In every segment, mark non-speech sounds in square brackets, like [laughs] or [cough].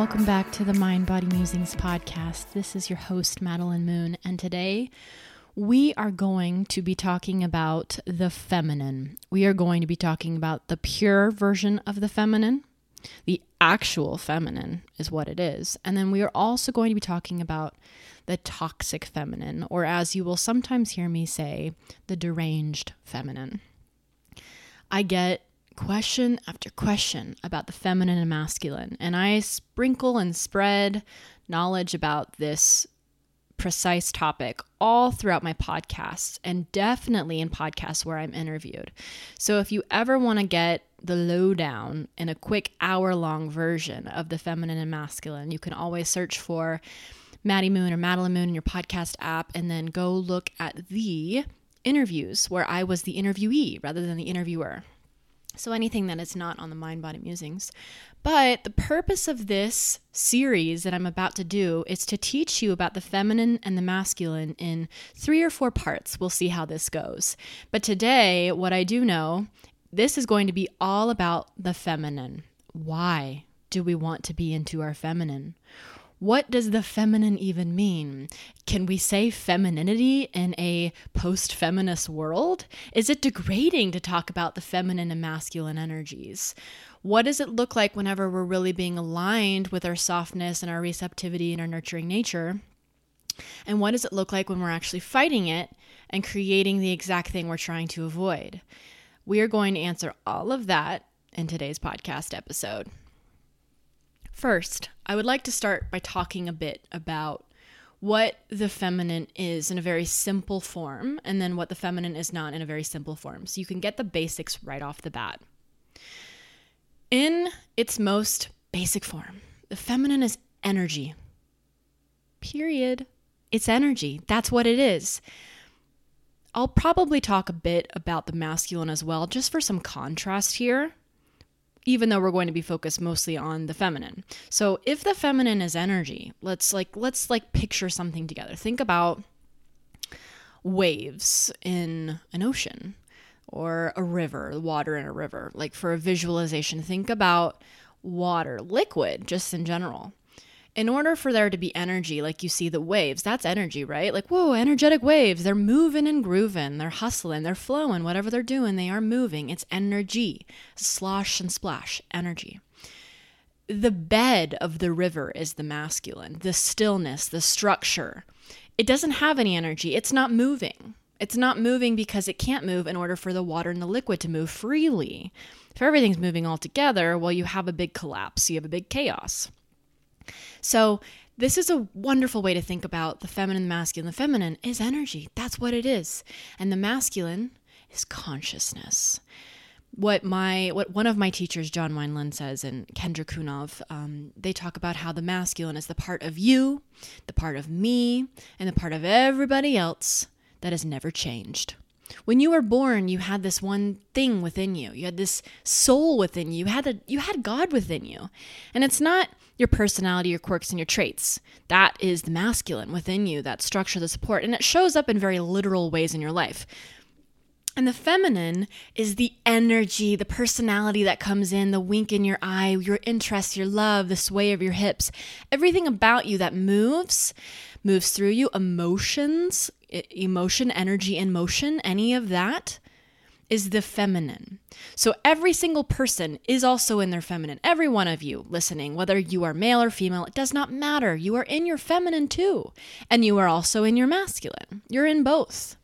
welcome back to the Mind Body Musings podcast. This is your host, Madeline Moon, and today we are going to be talking about the feminine. We are going to be talking about the pure version of the feminine. The actual feminine is what it is. And then we are also going to be talking about the toxic feminine, or as you will sometimes hear me say, the deranged feminine. I get question after question about the feminine and masculine, and I sprinkle and spread knowledge about this precise topic all throughout my podcasts and definitely in podcasts where I'm interviewed. So if you ever want to get the lowdown in a quick hour long version of the feminine and masculine, you can always search for Maddie Moon or Madeline Moon in your podcast app and then go look at the interviews where I was the interviewee rather than the interviewer. So anything that is not on the Mind Body Musings. But the purpose of this series that I'm about to do is to teach you about the feminine and the masculine in three or four parts. We'll see how this goes. But today, what I do know, this is going to be all about the feminine. Why do we want to be into our feminine? What does the feminine even mean? Can we say femininity in a post feminist world? Is it degrading to talk about the feminine and masculine energies? What does it look like whenever we're really being aligned with our softness and our receptivity and our nurturing nature? And what does it look like when we're actually fighting it and creating the exact thing we're trying to avoid? We are going to answer all of that in today's podcast episode. First, I would like to start by talking a bit about what the feminine is in a very simple form, and then what the feminine is not in a very simple form. So you can get the basics right off the bat. In its most basic form, the feminine is energy. Period. It's energy. That's what it is. I'll probably talk a bit about the masculine as well, just for some contrast here even though we're going to be focused mostly on the feminine. So if the feminine is energy, let's like let's like picture something together. Think about waves in an ocean or a river, water in a river. Like for a visualization, think about water, liquid just in general in order for there to be energy, like you see the waves, that's energy, right? Like, whoa, energetic waves. They're moving and grooving. They're hustling. They're flowing. Whatever they're doing, they are moving. It's energy. Slosh and splash, energy. The bed of the river is the masculine, the stillness, the structure. It doesn't have any energy. It's not moving. It's not moving because it can't move in order for the water and the liquid to move freely. If everything's moving all together, well, you have a big collapse. You have a big chaos. So, this is a wonderful way to think about the feminine, the masculine. The feminine is energy. That's what it is. And the masculine is consciousness. What my what one of my teachers, John Wineland, says, and Kendra Cunov, um, they talk about how the masculine is the part of you, the part of me, and the part of everybody else that has never changed. When you were born, you had this one thing within you. You had this soul within you. You had a, you had God within you. And it's not your personality, your quirks, and your traits. That is the masculine within you, that structure, the support. And it shows up in very literal ways in your life. And the feminine is the energy, the personality that comes in, the wink in your eye, your interest, your love, the sway of your hips. Everything about you that moves, moves through you, emotions, emotion, energy, and motion, any of that is the feminine. So every single person is also in their feminine. Every one of you listening, whether you are male or female, it does not matter. You are in your feminine too. And you are also in your masculine. You're in both.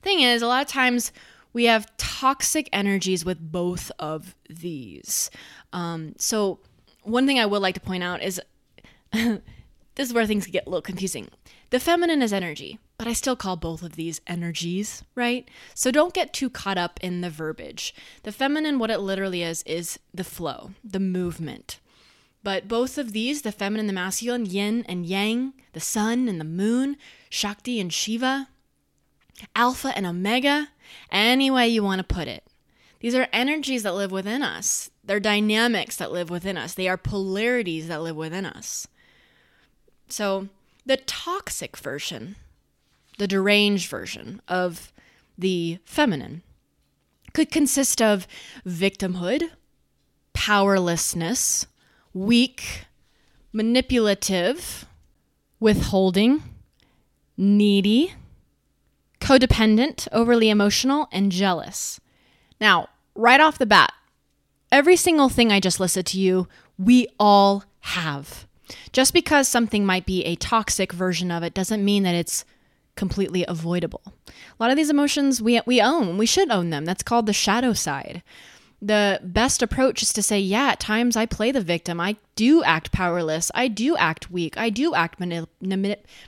Thing is, a lot of times we have toxic energies with both of these. Um, so, one thing I would like to point out is [laughs] this is where things get a little confusing. The feminine is energy, but I still call both of these energies, right? So don't get too caught up in the verbiage. The feminine, what it literally is, is the flow, the movement. But both of these, the feminine, the masculine, yin and yang, the sun and the moon, Shakti and Shiva, alpha and omega, any way you want to put it. These are energies that live within us. They're dynamics that live within us. They are polarities that live within us. So, the toxic version, the deranged version of the feminine, could consist of victimhood, powerlessness, weak, manipulative, withholding, needy, codependent, overly emotional, and jealous. Now, right off the bat, every single thing I just listed to you, we all have. Just because something might be a toxic version of it doesn't mean that it's completely avoidable. A lot of these emotions we we own, we should own them. That's called the shadow side. The best approach is to say, yeah, at times I play the victim. I do act powerless. I do act weak. I do act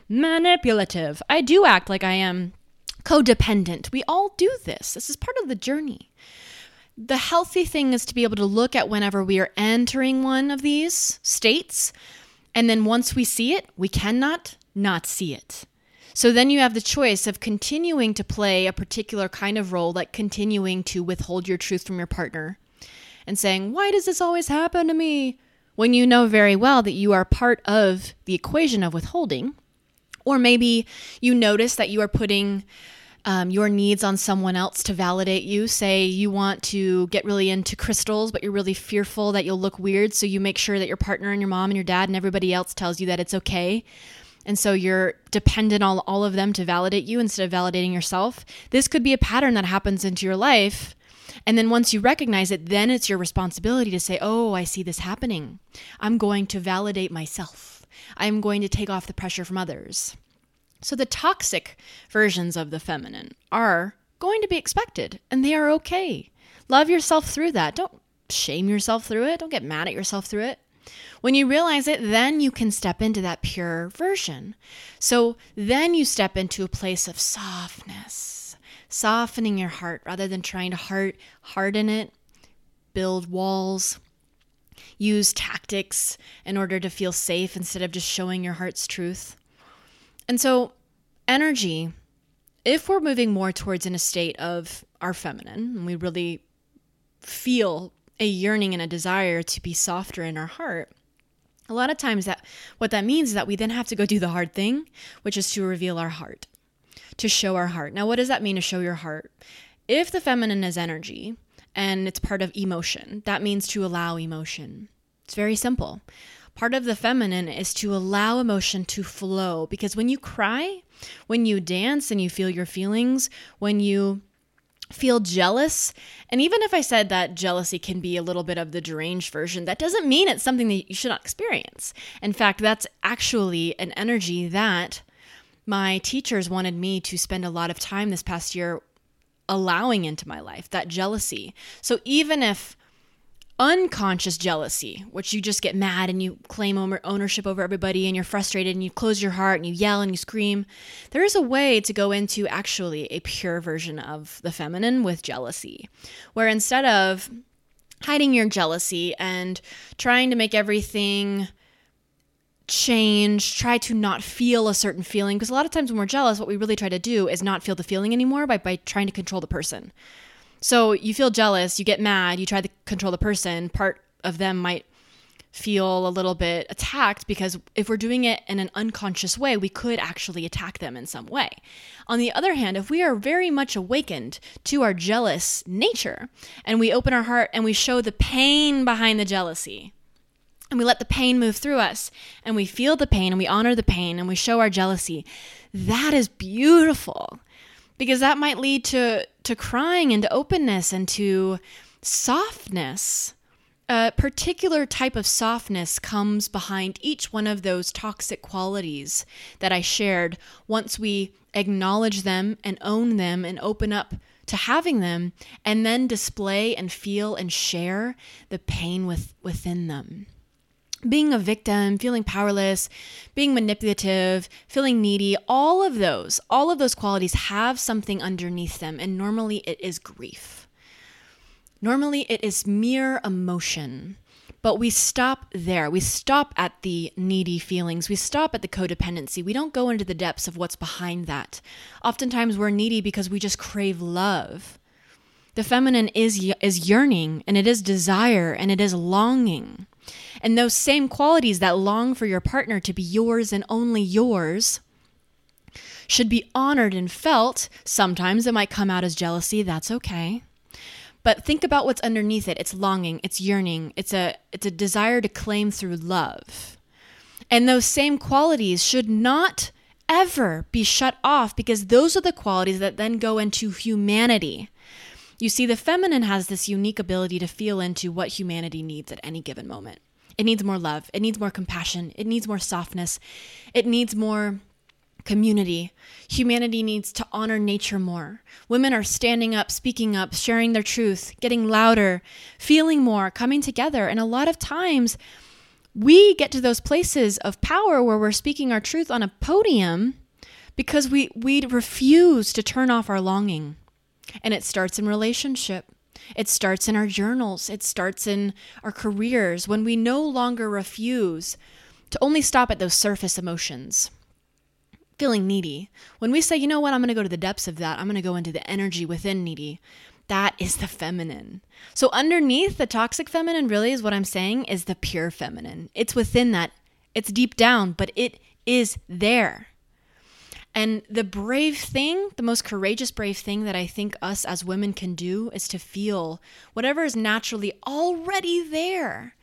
manipulative. I do act like I am codependent. We all do this. This is part of the journey. The healthy thing is to be able to look at whenever we are entering one of these states and then once we see it, we cannot not see it. So then you have the choice of continuing to play a particular kind of role, like continuing to withhold your truth from your partner and saying, Why does this always happen to me? When you know very well that you are part of the equation of withholding. Or maybe you notice that you are putting um, your needs on someone else to validate you. Say you want to get really into crystals, but you're really fearful that you'll look weird. So you make sure that your partner and your mom and your dad and everybody else tells you that it's okay. And so you're dependent on all of them to validate you instead of validating yourself. This could be a pattern that happens into your life. And then once you recognize it, then it's your responsibility to say, Oh, I see this happening. I'm going to validate myself. I'm going to take off the pressure from others. So the toxic versions of the feminine are going to be expected and they are okay. Love yourself through that. Don't shame yourself through it. Don't get mad at yourself through it. When you realize it, then you can step into that pure version. So then you step into a place of softness, softening your heart rather than trying to heart harden it, build walls, use tactics in order to feel safe instead of just showing your heart's truth. And so, energy, if we're moving more towards in a state of our feminine, and we really feel a yearning and a desire to be softer in our heart, a lot of times that what that means is that we then have to go do the hard thing, which is to reveal our heart, to show our heart. Now, what does that mean to show your heart? If the feminine is energy and it's part of emotion, that means to allow emotion. It's very simple. Part of the feminine is to allow emotion to flow because when you cry, when you dance and you feel your feelings, when you feel jealous, and even if I said that jealousy can be a little bit of the deranged version, that doesn't mean it's something that you should not experience. In fact, that's actually an energy that my teachers wanted me to spend a lot of time this past year allowing into my life that jealousy. So even if unconscious jealousy, which you just get mad and you claim ownership over everybody and you're frustrated and you close your heart and you yell and you scream. There is a way to go into actually a pure version of the feminine with jealousy, where instead of hiding your jealousy and trying to make everything change, try to not feel a certain feeling. Because a lot of times when we're jealous, what we really try to do is not feel the feeling anymore by, by trying to control the person. So you feel jealous, you get mad, you try to control the person. Part of them might feel a little bit attacked because if we're doing it in an unconscious way, we could actually attack them in some way. On the other hand, if we are very much awakened to our jealous nature and we open our heart and we show the pain behind the jealousy, and we let the pain move through us and we feel the pain and we honor the pain and we show our jealousy, that is beautiful because that might lead to to crying and to openness and to softness. A particular type of softness comes behind each one of those toxic qualities that I shared once we acknowledge them and own them and open up to having them and then display and feel and share the pain with, within them. Being a victim, feeling powerless, being manipulative, feeling needy, all of those, all of those qualities have something underneath them. And normally it is grief. Normally it is mere emotion. But we stop there. We stop at the needy feelings. We stop at the codependency. We don't go into the depths of what's behind that. Oftentimes we're needy because we just crave love. The feminine is is yearning and it is desire and it is longing. And those same qualities that long for your partner to be yours and only yours should be honored and felt. Sometimes it might come out as jealousy, that's okay. But think about what's underneath it. It's longing, it's yearning, it's a it's a desire to claim through love. And those same qualities should not ever be shut off because those are the qualities that then go into humanity. You see, the feminine has this unique ability to feel into what humanity needs at any given moment. It needs more love. It needs more compassion. It needs more softness. It needs more community. Humanity needs to honor nature more. Women are standing up, speaking up, sharing their truth, getting louder, feeling more, coming together. And a lot of times, we get to those places of power where we're speaking our truth on a podium because we, we refuse to turn off our longing. And it starts in relationship. It starts in our journals, it starts in our careers when we no longer refuse to only stop at those surface emotions. Feeling needy. When we say, you know what, I'm going to go to the depths of that, I'm going to go into the energy within needy. That is the feminine. So, underneath the toxic feminine, really, is what I'm saying, is the pure feminine. It's within that. It's deep down, but it is there. And the brave thing, the most courageous, brave thing that I think us as women can do is to feel whatever is naturally already there.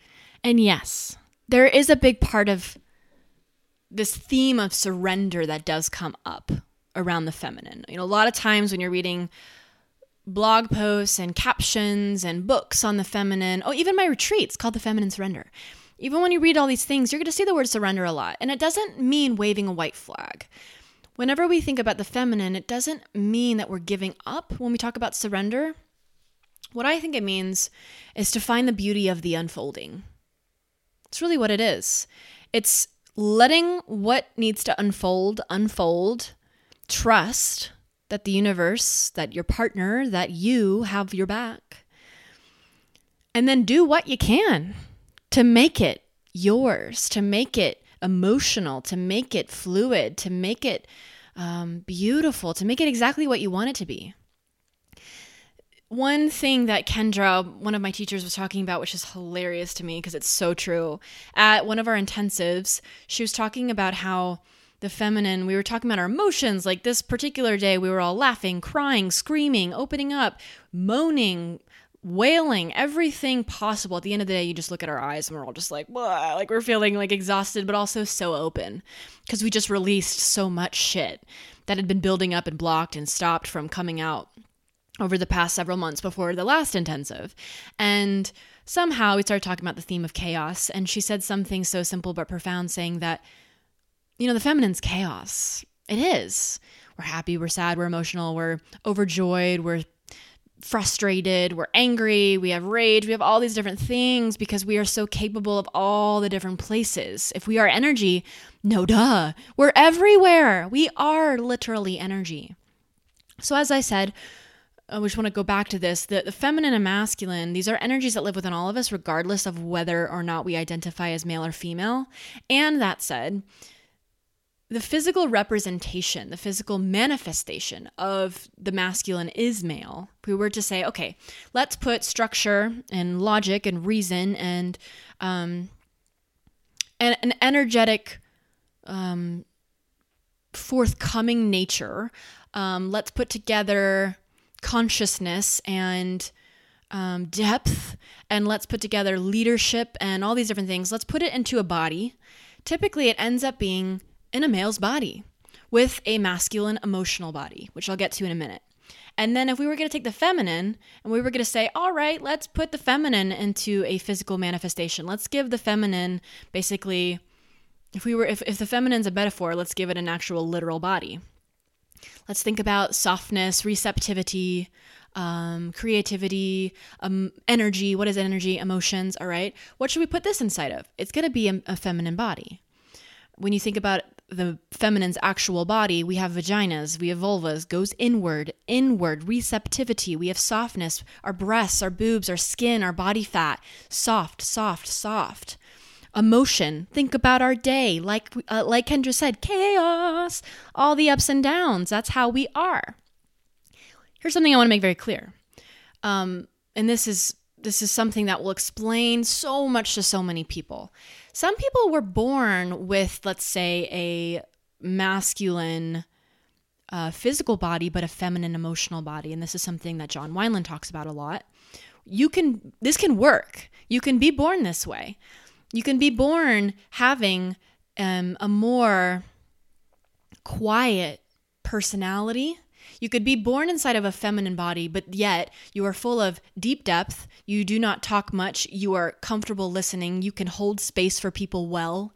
And yes, there is a big part of this theme of surrender that does come up around the feminine. You know, a lot of times when you're reading blog posts and captions and books on the feminine, oh, even my retreats called The Feminine Surrender. Even when you read all these things, you're going to see the word surrender a lot. And it doesn't mean waving a white flag. Whenever we think about the feminine, it doesn't mean that we're giving up when we talk about surrender. What I think it means is to find the beauty of the unfolding. It's really what it is. It's letting what needs to unfold unfold, trust that the universe, that your partner, that you have your back, and then do what you can to make it yours, to make it emotional, to make it fluid, to make it um, beautiful, to make it exactly what you want it to be. One thing that Kendra, one of my teachers, was talking about, which is hilarious to me because it's so true, at one of our intensives, she was talking about how the feminine, we were talking about our emotions. Like this particular day, we were all laughing, crying, screaming, opening up, moaning, wailing everything possible. At the end of the day, you just look at our eyes and we're all just like, like we're feeling like exhausted, but also so open because we just released so much shit that had been building up and blocked and stopped from coming out over the past several months before the last intensive. And somehow we started talking about the theme of chaos. And she said something so simple but profound, saying that, you know, the feminine's chaos. It is. We're happy, we're sad, we're emotional, we're overjoyed, we're frustrated, we're angry, we have rage, we have all these different things because we are so capable of all the different places. If we are energy, no duh, we're everywhere. We are literally energy. So, as I said, I just want to go back to this the, the feminine and masculine, these are energies that live within all of us, regardless of whether or not we identify as male or female. And that said, the physical representation, the physical manifestation of the masculine is male. If we were to say, okay, let's put structure and logic and reason and um, an, an energetic, um, forthcoming nature. Um, let's put together consciousness and um, depth, and let's put together leadership and all these different things. Let's put it into a body. Typically, it ends up being in a male's body with a masculine emotional body, which I'll get to in a minute. And then if we were going to take the feminine and we were going to say, all right, let's put the feminine into a physical manifestation. Let's give the feminine basically, if we were, if, if the feminine's a metaphor, let's give it an actual literal body. let's think about softness, receptivity, um, creativity, um, energy. What is energy? Emotions. All right. What should we put this inside of? It's going to be a, a feminine body. When you think about the feminine's actual body, we have vaginas, we have vulvas, goes inward, inward, receptivity, we have softness, our breasts, our boobs, our skin, our body fat, soft, soft, soft. Emotion, think about our day, like uh, like Kendra said, chaos, all the ups and downs. That's how we are. Here's something I want to make very clear, um, and this is this is something that will explain so much to so many people. Some people were born with, let's say, a masculine uh, physical body, but a feminine emotional body. And this is something that John Wineland talks about a lot. You can, this can work. You can be born this way. You can be born having um, a more quiet personality you could be born inside of a feminine body, but yet you are full of deep depth. You do not talk much. You are comfortable listening. You can hold space for people well.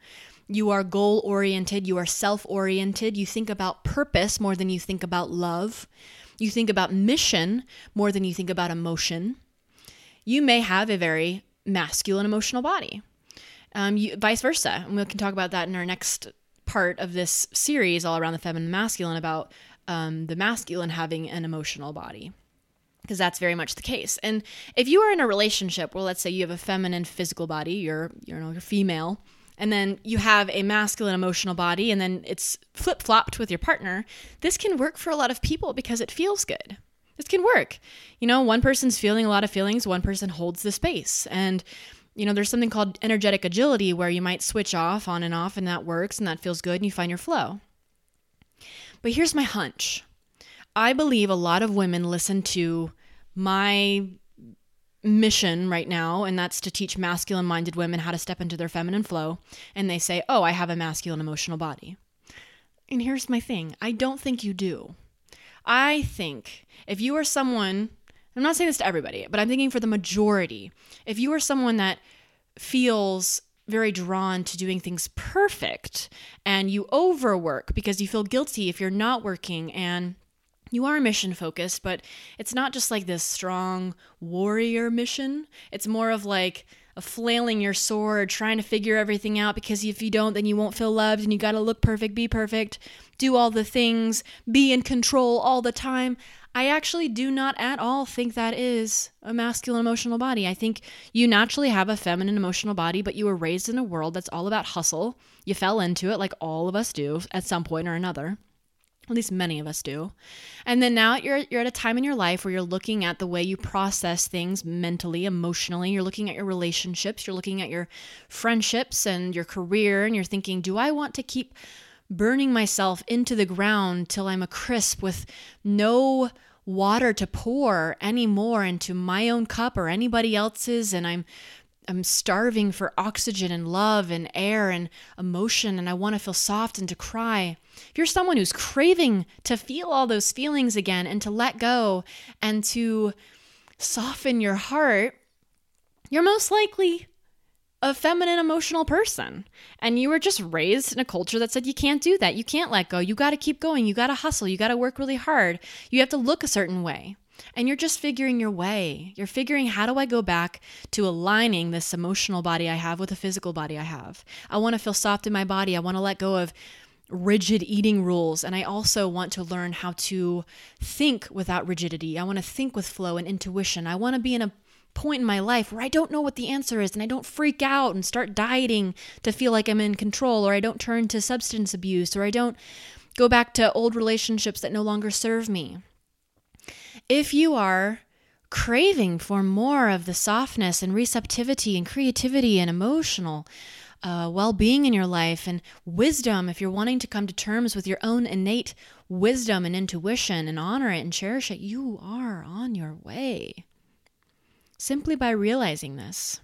You are goal oriented. You are self oriented. You think about purpose more than you think about love. You think about mission more than you think about emotion. You may have a very masculine emotional body. Um, you, vice versa. And we can talk about that in our next part of this series, all around the feminine masculine, about um, the masculine having an emotional body because that's very much the case. And if you are in a relationship where let's say you have a feminine physical body, you're you know you're female, and then you have a masculine emotional body and then it's flip-flopped with your partner, this can work for a lot of people because it feels good. This can work. You know, one person's feeling a lot of feelings, one person holds the space. And you know, there's something called energetic agility where you might switch off on and off and that works and that feels good and you find your flow. But here's my hunch I believe a lot of women listen to my mission right now, and that's to teach masculine minded women how to step into their feminine flow. And they say, Oh, I have a masculine emotional body. And here's my thing I don't think you do. I think if you are someone, I'm not saying this to everybody, but I'm thinking for the majority, if you are someone that feels very drawn to doing things perfect and you overwork because you feel guilty if you're not working and you are mission focused, but it's not just like this strong warrior mission. It's more of like a flailing your sword, trying to figure everything out because if you don't, then you won't feel loved and you got to look perfect, be perfect, do all the things, be in control all the time. I actually do not at all think that is a masculine emotional body. I think you naturally have a feminine emotional body, but you were raised in a world that's all about hustle. You fell into it like all of us do at some point or another. At least many of us do. And then now you're you're at a time in your life where you're looking at the way you process things mentally, emotionally. You're looking at your relationships, you're looking at your friendships and your career and you're thinking, "Do I want to keep burning myself into the ground till I'm a crisp with no water to pour anymore into my own cup or anybody else's and I'm I'm starving for oxygen and love and air and emotion and I want to feel soft and to cry. If you're someone who's craving to feel all those feelings again and to let go and to soften your heart, you're most likely a feminine emotional person. And you were just raised in a culture that said you can't do that. You can't let go. You got to keep going. You got to hustle. You got to work really hard. You have to look a certain way. And you're just figuring your way. You're figuring how do i go back to aligning this emotional body i have with the physical body i have? I want to feel soft in my body. I want to let go of rigid eating rules. And i also want to learn how to think without rigidity. I want to think with flow and intuition. I want to be in a point in my life where I don't know what the answer is and I don't freak out and start dieting to feel like I'm in control, or I don't turn to substance abuse, or I don't go back to old relationships that no longer serve me. If you are craving for more of the softness and receptivity and creativity and emotional uh, well being in your life and wisdom, if you're wanting to come to terms with your own innate wisdom and intuition and honor it and cherish it, you are on your way simply by realizing this.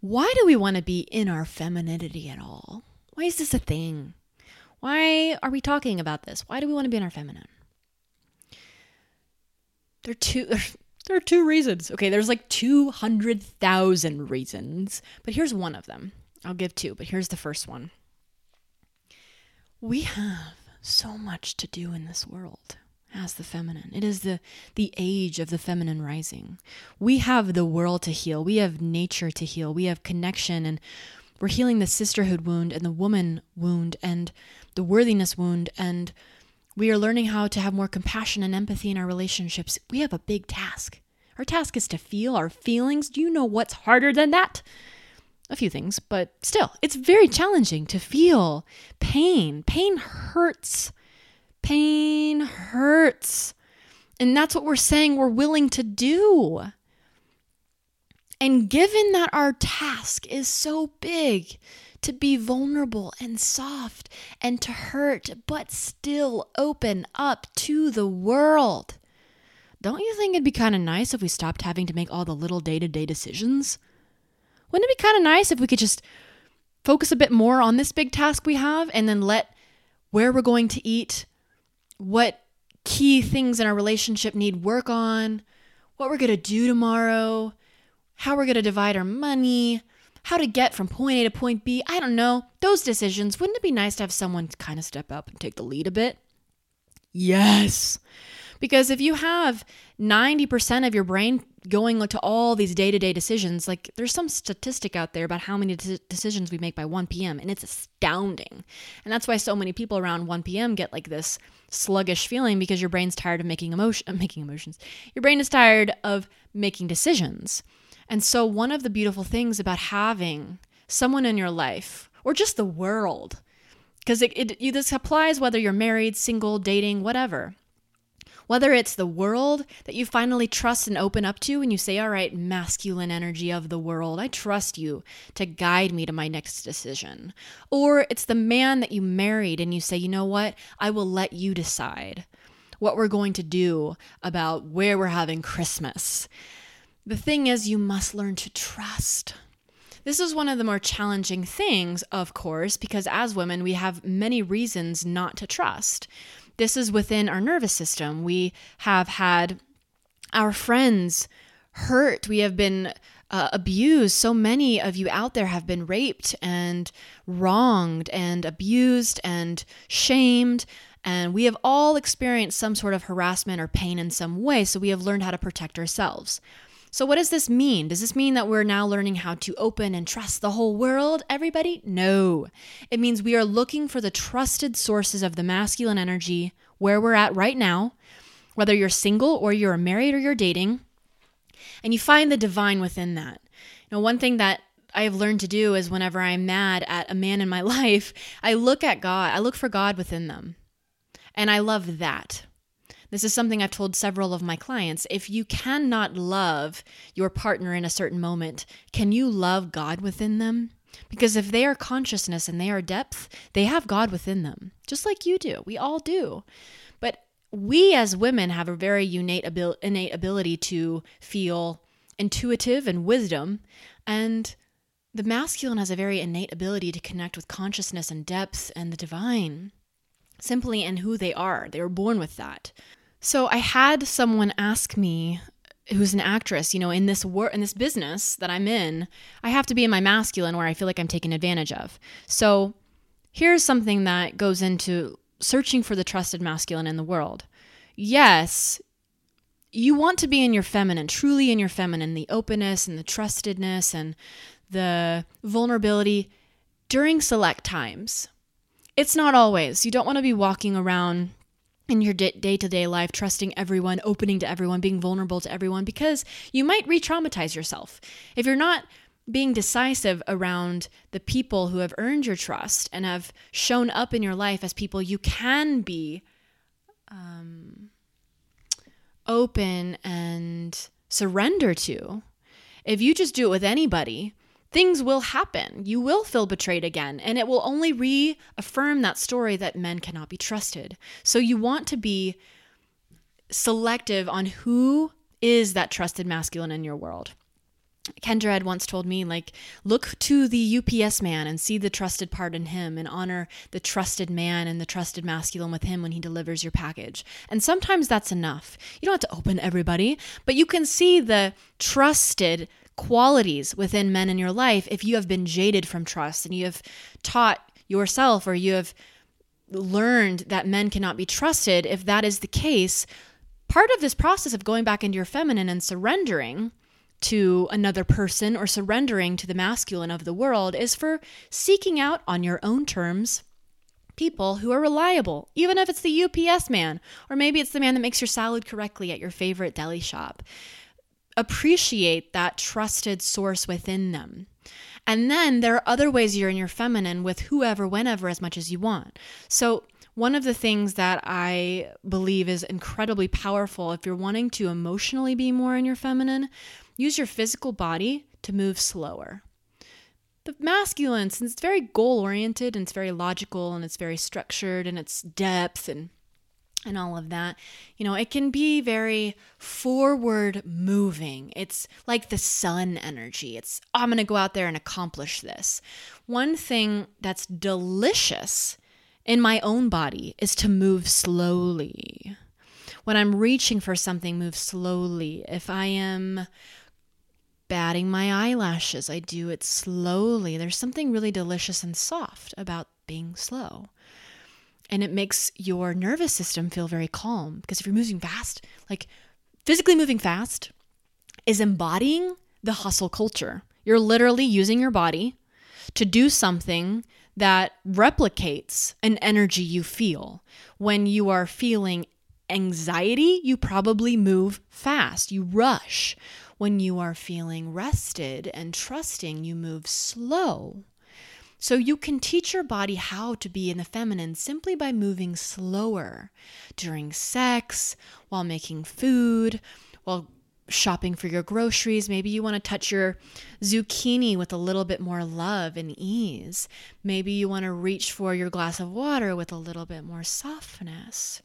Why do we want to be in our femininity at all? Why is this a thing? Why are we talking about this? Why do we want to be in our feminine? There are two [laughs] there are two reasons. Okay, there's like 200,000 reasons, but here's one of them. I'll give two, but here's the first one. We have so much to do in this world as the feminine. It is the the age of the feminine rising. We have the world to heal. We have nature to heal. We have connection and we're healing the sisterhood wound and the woman wound and the worthiness wound and we are learning how to have more compassion and empathy in our relationships. We have a big task. Our task is to feel our feelings. Do you know what's harder than that? A few things, but still, it's very challenging to feel pain. Pain hurts. Pain hurts. And that's what we're saying we're willing to do. And given that our task is so big to be vulnerable and soft and to hurt, but still open up to the world, don't you think it'd be kind of nice if we stopped having to make all the little day to day decisions? Wouldn't it be kind of nice if we could just focus a bit more on this big task we have and then let where we're going to eat, what key things in our relationship need work on, what we're going to do tomorrow, how we're going to divide our money, how to get from point A to point B. I don't know. Those decisions, wouldn't it be nice to have someone kind of step up and take the lead a bit? Yes. Because if you have 90% of your brain going to all these day to day decisions, like there's some statistic out there about how many de- decisions we make by 1 p.m., and it's astounding. And that's why so many people around 1 p.m. get like this sluggish feeling because your brain's tired of making emotion, [laughs] making emotions. Your brain is tired of making decisions. And so, one of the beautiful things about having someone in your life, or just the world, because it, it, this applies whether you're married, single, dating, whatever whether it's the world that you finally trust and open up to, and you say, All right, masculine energy of the world, I trust you to guide me to my next decision. Or it's the man that you married, and you say, You know what? I will let you decide what we're going to do about where we're having Christmas. The thing is, you must learn to trust. This is one of the more challenging things, of course, because as women, we have many reasons not to trust. This is within our nervous system. We have had our friends hurt. We have been uh, abused. So many of you out there have been raped and wronged and abused and shamed. And we have all experienced some sort of harassment or pain in some way. So we have learned how to protect ourselves. So, what does this mean? Does this mean that we're now learning how to open and trust the whole world, everybody? No. It means we are looking for the trusted sources of the masculine energy where we're at right now, whether you're single or you're married or you're dating, and you find the divine within that. Know, one thing that I have learned to do is whenever I'm mad at a man in my [laughs] life, I look at God, I look for God within them. And I love that. This is something I've told several of my clients. If you cannot love your partner in a certain moment, can you love God within them? Because if they are consciousness and they are depth, they have God within them, just like you do. We all do. But we as women have a very innate, abil- innate ability to feel intuitive and wisdom. And the masculine has a very innate ability to connect with consciousness and depth and the divine simply in who they are. They were born with that. So I had someone ask me who's an actress, you know, in this work in this business that I'm in, I have to be in my masculine where I feel like I'm taken advantage of. So here's something that goes into searching for the trusted masculine in the world. Yes, you want to be in your feminine, truly in your feminine, the openness and the trustedness and the vulnerability during select times. It's not always. You don't want to be walking around in your day to day life, trusting everyone, opening to everyone, being vulnerable to everyone, because you might re traumatize yourself. If you're not being decisive around the people who have earned your trust and have shown up in your life as people you can be um, open and surrender to, if you just do it with anybody, things will happen. You will feel betrayed again, and it will only reaffirm that story that men cannot be trusted. So you want to be selective on who is that trusted masculine in your world. Kendra had once told me, like, look to the UPS man and see the trusted part in him and honor the trusted man and the trusted masculine with him when he delivers your package. And sometimes that's enough. You don't have to open everybody, but you can see the trusted qualities within men in your life if you have been jaded from trust and you have taught yourself or you have learned that men cannot be trusted, if that is the case, part of this process of going back into your feminine and surrendering to another person or surrendering to the masculine of the world is for seeking out on your own terms people who are reliable, even if it's the UPS man, or maybe it's the man that makes your salad correctly at your favorite deli shop. Appreciate that trusted source within them. And then there are other ways you're in your feminine with whoever, whenever, as much as you want. So, one of the things that I believe is incredibly powerful if you're wanting to emotionally be more in your feminine, use your physical body to move slower. The masculine, since it's very goal oriented and it's very logical and it's very structured and it's depth and and all of that. You know, it can be very forward moving. It's like the sun energy. It's, oh, I'm going to go out there and accomplish this. One thing that's delicious in my own body is to move slowly. When I'm reaching for something, move slowly. If I am batting my eyelashes, I do it slowly. There's something really delicious and soft about being slow and it makes your nervous system feel very calm because if you're moving fast, like physically moving fast is embodying the hustle culture. You're literally using your body to do something that replicates an energy you feel. When you are feeling anxiety, you probably move fast, you rush. When you are feeling rested and trusting, you move slow. So you can teach your body how to be in the feminine simply by moving slower during sex, while making food, while shopping for your groceries. Maybe you want to touch your zucchini with a little bit more love and ease. Maybe you want to reach for your glass of water with a little bit more softness.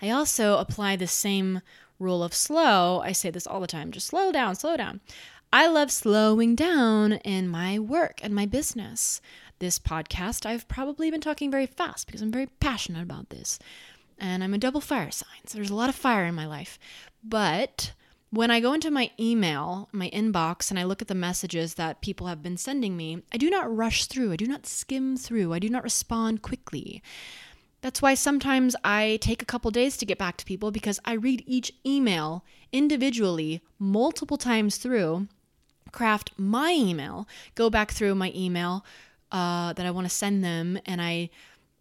I also apply the same rule of slow. I say this all the time just slow down, slow down. I love slowing down in my work and my business. This podcast, I've probably been talking very fast because I'm very passionate about this. And I'm a double fire sign, so there's a lot of fire in my life. But when I go into my email, my inbox, and I look at the messages that people have been sending me, I do not rush through. I do not skim through. I do not respond quickly. That's why sometimes I take a couple days to get back to people because I read each email individually multiple times through craft my email, go back through my email uh, that I want to send them, and I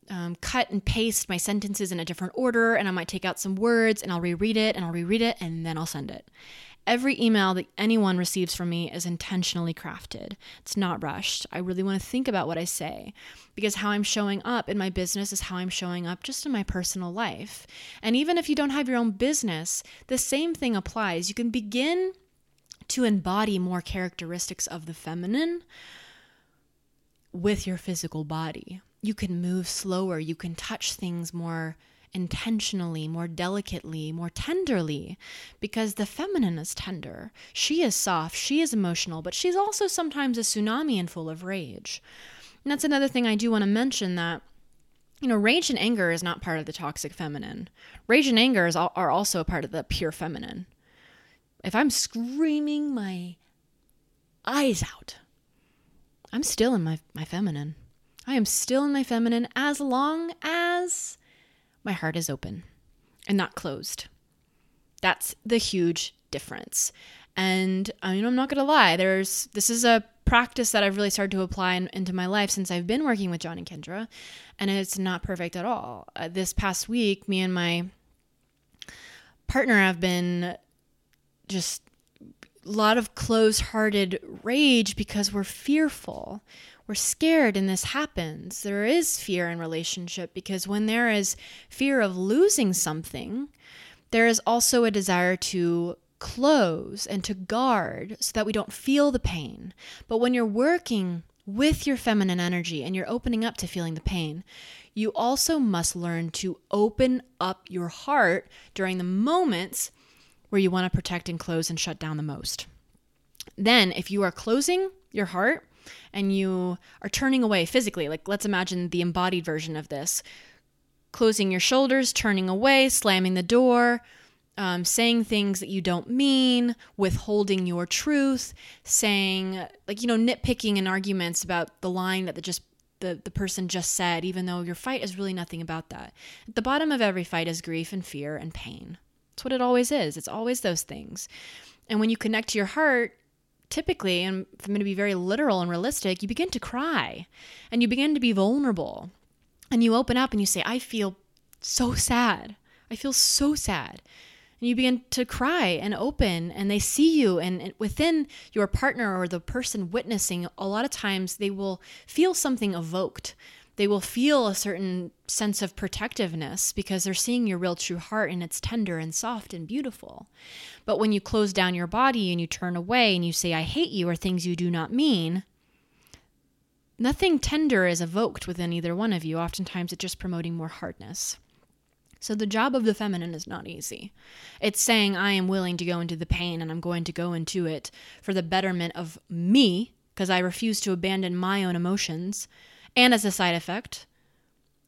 um, cut and paste my sentences in a different order, and I might take out some words and I'll reread it and I'll reread it and then I'll send it. Every email that anyone receives from me is intentionally crafted. It's not rushed. I really want to think about what I say because how I'm showing up in my business is how I'm showing up just in my personal life. And even if you don't have your own business, the same thing applies. You can begin to embody more characteristics of the feminine with your physical body. You can move slower, you can touch things more intentionally, more delicately, more tenderly, because the feminine is tender. She is soft, she is emotional, but she's also sometimes a tsunami and full of rage. And that's another thing I do want to mention that you know, rage and anger is not part of the toxic feminine. Rage and anger is, are also a part of the pure feminine if I'm screaming my eyes out, I'm still in my, my feminine. I am still in my feminine as long as my heart is open and not closed. That's the huge difference. And I mean, I'm not gonna lie. There's this is a practice that I've really started to apply in, into my life since I've been working with John and Kendra, and it's not perfect at all. Uh, this past week, me and my partner have been just a lot of close hearted rage because we're fearful. We're scared and this happens. There is fear in relationship because when there is fear of losing something, there is also a desire to close and to guard so that we don't feel the pain. But when you're working with your feminine energy and you're opening up to feeling the pain, you also must learn to open up your heart during the moments where you want to protect and close and shut down the most. Then, if you are closing your heart and you are turning away physically, like let's imagine the embodied version of this closing your shoulders, turning away, slamming the door, um, saying things that you don't mean, withholding your truth, saying, like, you know, nitpicking in arguments about the line that the just the, the person just said, even though your fight is really nothing about that. At the bottom of every fight is grief and fear and pain. That's what it always is. It's always those things. And when you connect to your heart, typically, and I'm going to be very literal and realistic, you begin to cry and you begin to be vulnerable. And you open up and you say, I feel so sad. I feel so sad. And you begin to cry and open, and they see you. And within your partner or the person witnessing, a lot of times they will feel something evoked. They will feel a certain sense of protectiveness because they're seeing your real true heart and it's tender and soft and beautiful. But when you close down your body and you turn away and you say, I hate you, or things you do not mean, nothing tender is evoked within either one of you. Oftentimes, it's just promoting more hardness. So, the job of the feminine is not easy. It's saying, I am willing to go into the pain and I'm going to go into it for the betterment of me because I refuse to abandon my own emotions. And as a side effect,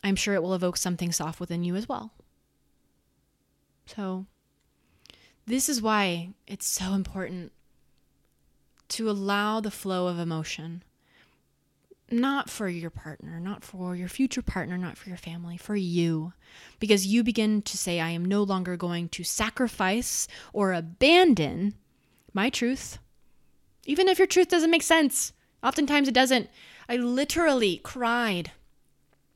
I'm sure it will evoke something soft within you as well. So, this is why it's so important to allow the flow of emotion not for your partner, not for your future partner, not for your family, for you. Because you begin to say, I am no longer going to sacrifice or abandon my truth. Even if your truth doesn't make sense, oftentimes it doesn't. I literally cried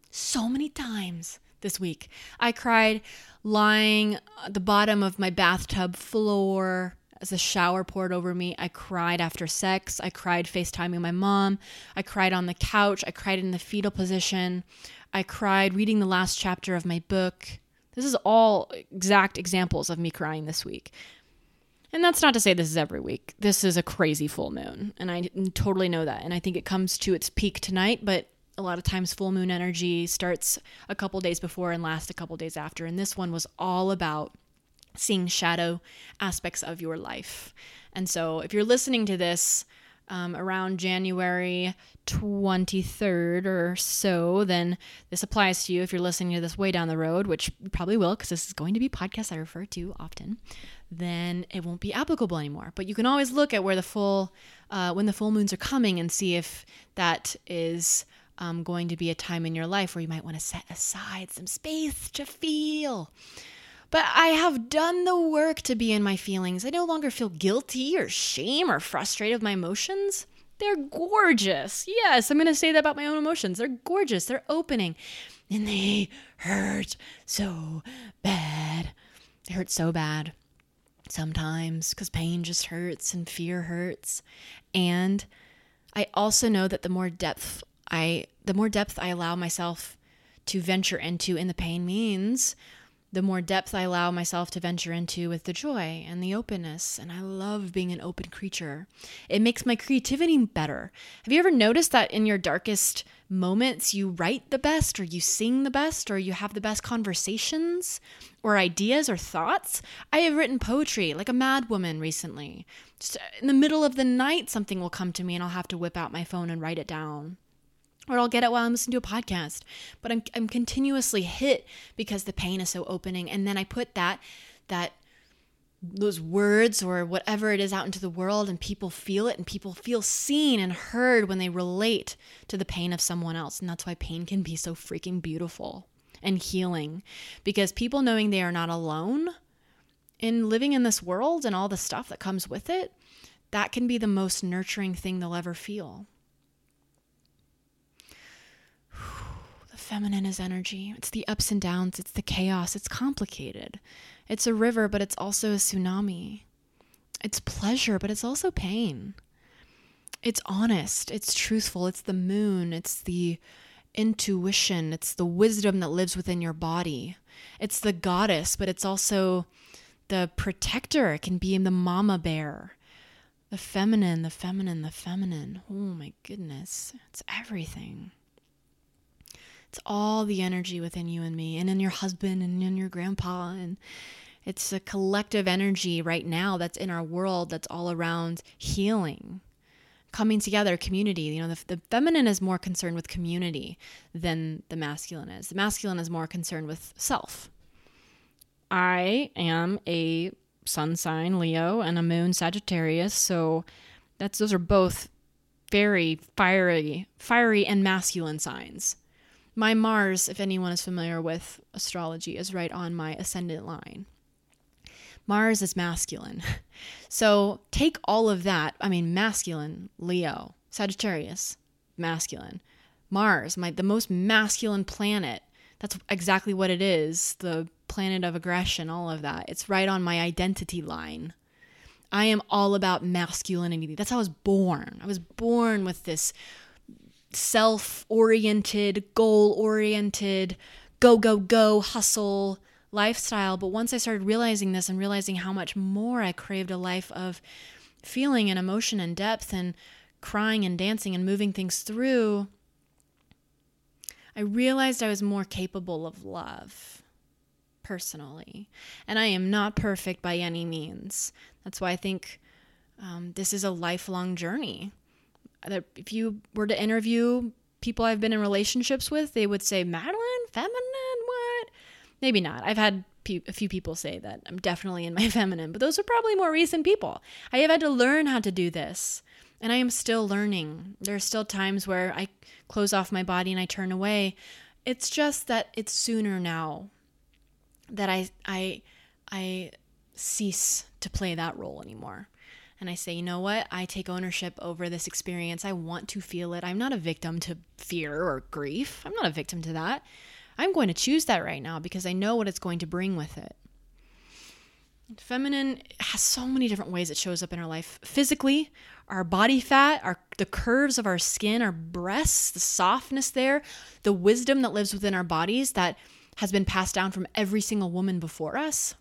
so many times this week. I cried lying at the bottom of my bathtub floor as the shower poured over me. I cried after sex. I cried FaceTiming my mom. I cried on the couch. I cried in the fetal position. I cried reading the last chapter of my book. This is all exact examples of me crying this week. And that's not to say this is every week. This is a crazy full moon, and I totally know that. And I think it comes to its peak tonight, but a lot of times full moon energy starts a couple days before and lasts a couple days after. And this one was all about seeing shadow aspects of your life. And so, if you're listening to this um, around January 23rd or so, then this applies to you. If you're listening to this way down the road, which probably will, because this is going to be podcasts I refer to often, then it won't be applicable anymore. But you can always look at where the full, uh, when the full moons are coming, and see if that is. Um, going to be a time in your life where you might want to set aside some space to feel. But I have done the work to be in my feelings. I no longer feel guilty or shame or frustrated with my emotions. They're gorgeous. Yes, I'm going to say that about my own emotions. They're gorgeous. They're opening. And they hurt so bad. They hurt so bad sometimes because pain just hurts and fear hurts. And I also know that the more depth I the more depth I allow myself to venture into in the pain means the more depth I allow myself to venture into with the joy and the openness. And I love being an open creature. It makes my creativity better. Have you ever noticed that in your darkest moments, you write the best, or you sing the best, or you have the best conversations, or ideas, or thoughts? I have written poetry like a madwoman recently. Just in the middle of the night, something will come to me, and I'll have to whip out my phone and write it down or I'll get it while I'm listening to a podcast. But I'm I'm continuously hit because the pain is so opening. And then I put that that those words or whatever it is out into the world and people feel it and people feel seen and heard when they relate to the pain of someone else. And that's why pain can be so freaking beautiful and healing. Because people knowing they are not alone in living in this world and all the stuff that comes with it, that can be the most nurturing thing they'll ever feel. Feminine is energy. It's the ups and downs, it's the chaos, it's complicated. It's a river, but it's also a tsunami. It's pleasure, but it's also pain. It's honest, it's truthful, it's the moon, it's the intuition, it's the wisdom that lives within your body. It's the goddess, but it's also the protector. It can be the mama bear. The feminine, the feminine, the feminine. Oh my goodness. It's everything. It's all the energy within you and me, and in your husband, and in your grandpa. And it's a collective energy right now that's in our world that's all around healing, coming together, community. You know, the, the feminine is more concerned with community than the masculine is. The masculine is more concerned with self. I am a sun sign Leo and a moon Sagittarius, so that's those are both very fiery, fiery and masculine signs. My Mars, if anyone is familiar with astrology, is right on my ascendant line. Mars is masculine. [laughs] So take all of that. I mean, masculine, Leo, Sagittarius, masculine. Mars, my the most masculine planet. That's exactly what it is. The planet of aggression, all of that. It's right on my identity line. I am all about masculinity. That's how I was born. I was born with this self oriented, goal oriented, go, go, go, hustle lifestyle. But once I started realizing this and realizing how much more I craved a life of feeling and emotion and depth and crying and dancing and moving things through, I realized I was more capable of love personally. And I am not perfect by any means. That's why I think um, this is a lifelong journey. If you were to interview people I've been in relationships with, they would say, Madeline, feminine, what? Maybe not. I've had pe- a few people say that I'm definitely in my [laughs] feminine, but those are probably more recent people. I have had to learn how to do this, and I am still learning. There are still times where I close off my body and I turn away. It's just that it's sooner now that I I I cease to play that role anymore. And I say, you know what? I take ownership over this experience. I want to feel it. I'm not a victim to fear or grief. I'm not a victim to that. I'm going to choose that right now because I know what it's going to bring with it. Feminine has so many different ways it shows up in our life. Physically, our body fat, our the curves of our skin, our breasts, the softness there, the wisdom that lives within our bodies that has been passed down from every single woman before us.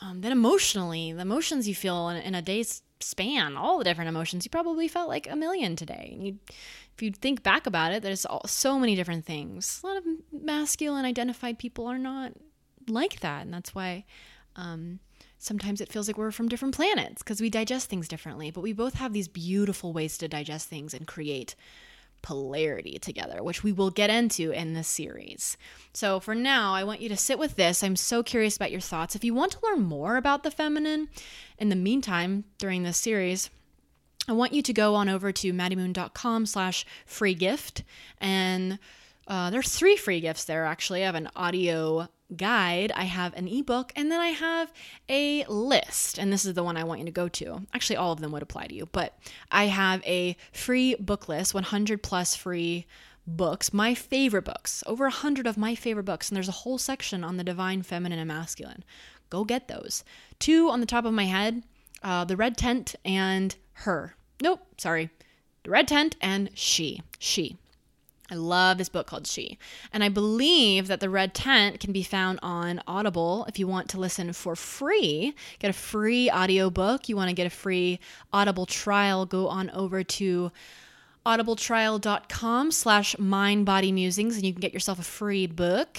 Um, then emotionally, the emotions you feel in, in, a day's span, all the different emotions, you probably felt like a million today. And you, if you think back about it, there's all, so many different things. A lot of masculine identified people are not like that, and that's why um, sometimes it feels like we're from different planets because we digest things differently. But we both have these beautiful ways to digest things and create polarity together, which we will get into in this series. So, for now, I want you to sit with this. I'm so curious about your thoughts. If you want to learn more about the feminine, in the meantime, during this series, I want you to go on over to maddiemoon.com slash free gift. And uh, there's three free gifts there, actually. I have an audio guide, I have an ebook, and then I have a list. And this is the one I want you to go to. Actually, all of them would apply to you, but I have a free book list, 100 plus free books, my favorite books, over 100 of my favorite books. And there's a whole section on the divine feminine and masculine. Go get those. Two on the top of my head uh, The Red Tent and Her. Nope, sorry. The Red Tent and She. She. I love this book called She. And I believe that The Red Tent can be found on Audible if you want to listen for free. Get a free audiobook. You want to get a free Audible trial, go on over to audibletrial.com slash mindbodymusings and you can get yourself a free book.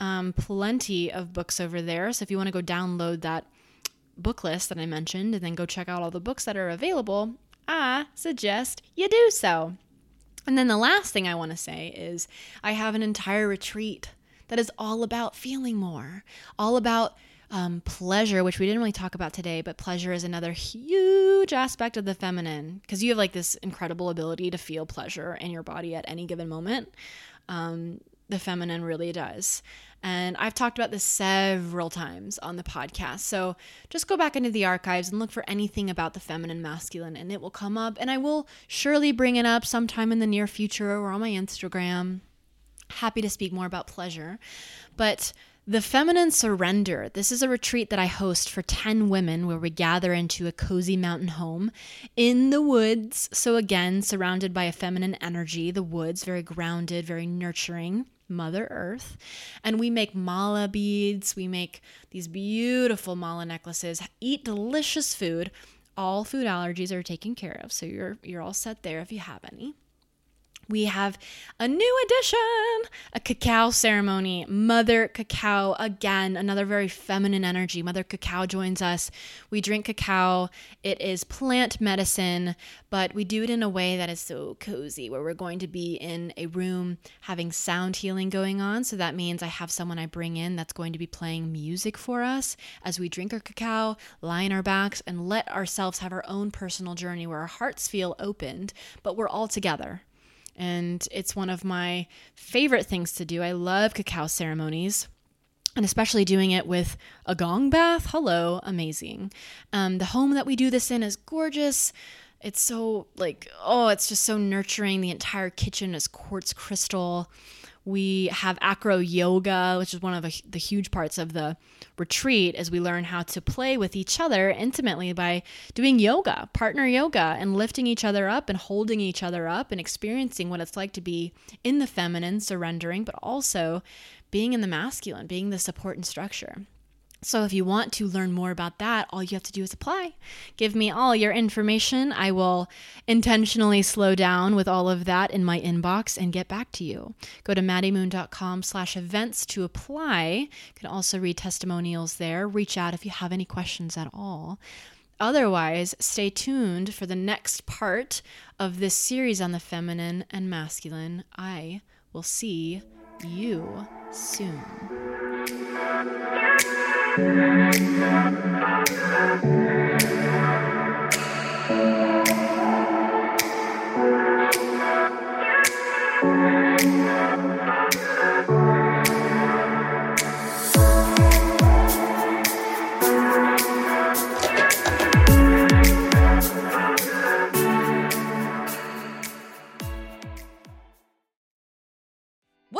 Um, plenty of books over there. So if you want to go download that book list that I mentioned and then go check out all the books that are available, I suggest you do so. And then the last thing I want to say is I have an entire retreat that is all about feeling more, all about um, pleasure, which we didn't really talk about today, but pleasure is another huge aspect of the feminine because you have like this incredible ability to feel pleasure in your body at any given moment. Um, the feminine really does. And I've talked about this several times on the podcast. So just go back into the archives and look for anything about the feminine masculine, and it will come up. And I will surely bring it up sometime in the near future or on my Instagram. Happy to speak more about pleasure. But the Feminine Surrender. This is a retreat that I host for 10 women where we gather into a cozy mountain home in the woods. So, again, surrounded by a feminine energy, the woods, very grounded, very nurturing. Mother Earth. And we make mala beads, we make these beautiful mala necklaces, eat delicious food. All food allergies are taken care of, so you're you're all set there if you have any. We have a new addition, a cacao ceremony. Mother Cacao, again, another very feminine energy. Mother Cacao joins us. We drink cacao. It is plant medicine, but we do it in a way that is so cozy, where we're going to be in a room having sound healing going on. So that means I have someone I bring in that's going to be playing music for us as we drink our cacao, lie on our backs, and let ourselves have our own personal journey where our hearts feel opened, but we're all together and it's one of my favorite things to do. I love cacao ceremonies. And especially doing it with a gong bath. Hello, amazing. Um, the home that we do this in is gorgeous. It's so, like, oh, it's just so nurturing. The entire kitchen is quartz crystal. We have acro yoga, which is one of the huge parts of the retreat as we learn how to play with each other intimately by doing yoga, partner yoga, and lifting each other up and holding each other up and experiencing what it's like to be in the feminine, surrendering, but also being in the masculine, being the support and structure. So, if you want to learn more about that, all you have to do is apply. Give me all your information. I will intentionally slow down with all of that in my inbox and get back to you. Go to maddiemoon.com slash events to apply. You can also read testimonials there. Reach out if you have any questions at all. Otherwise, stay tuned for the next part of this series on the feminine and masculine. I will see you soon. Thank you.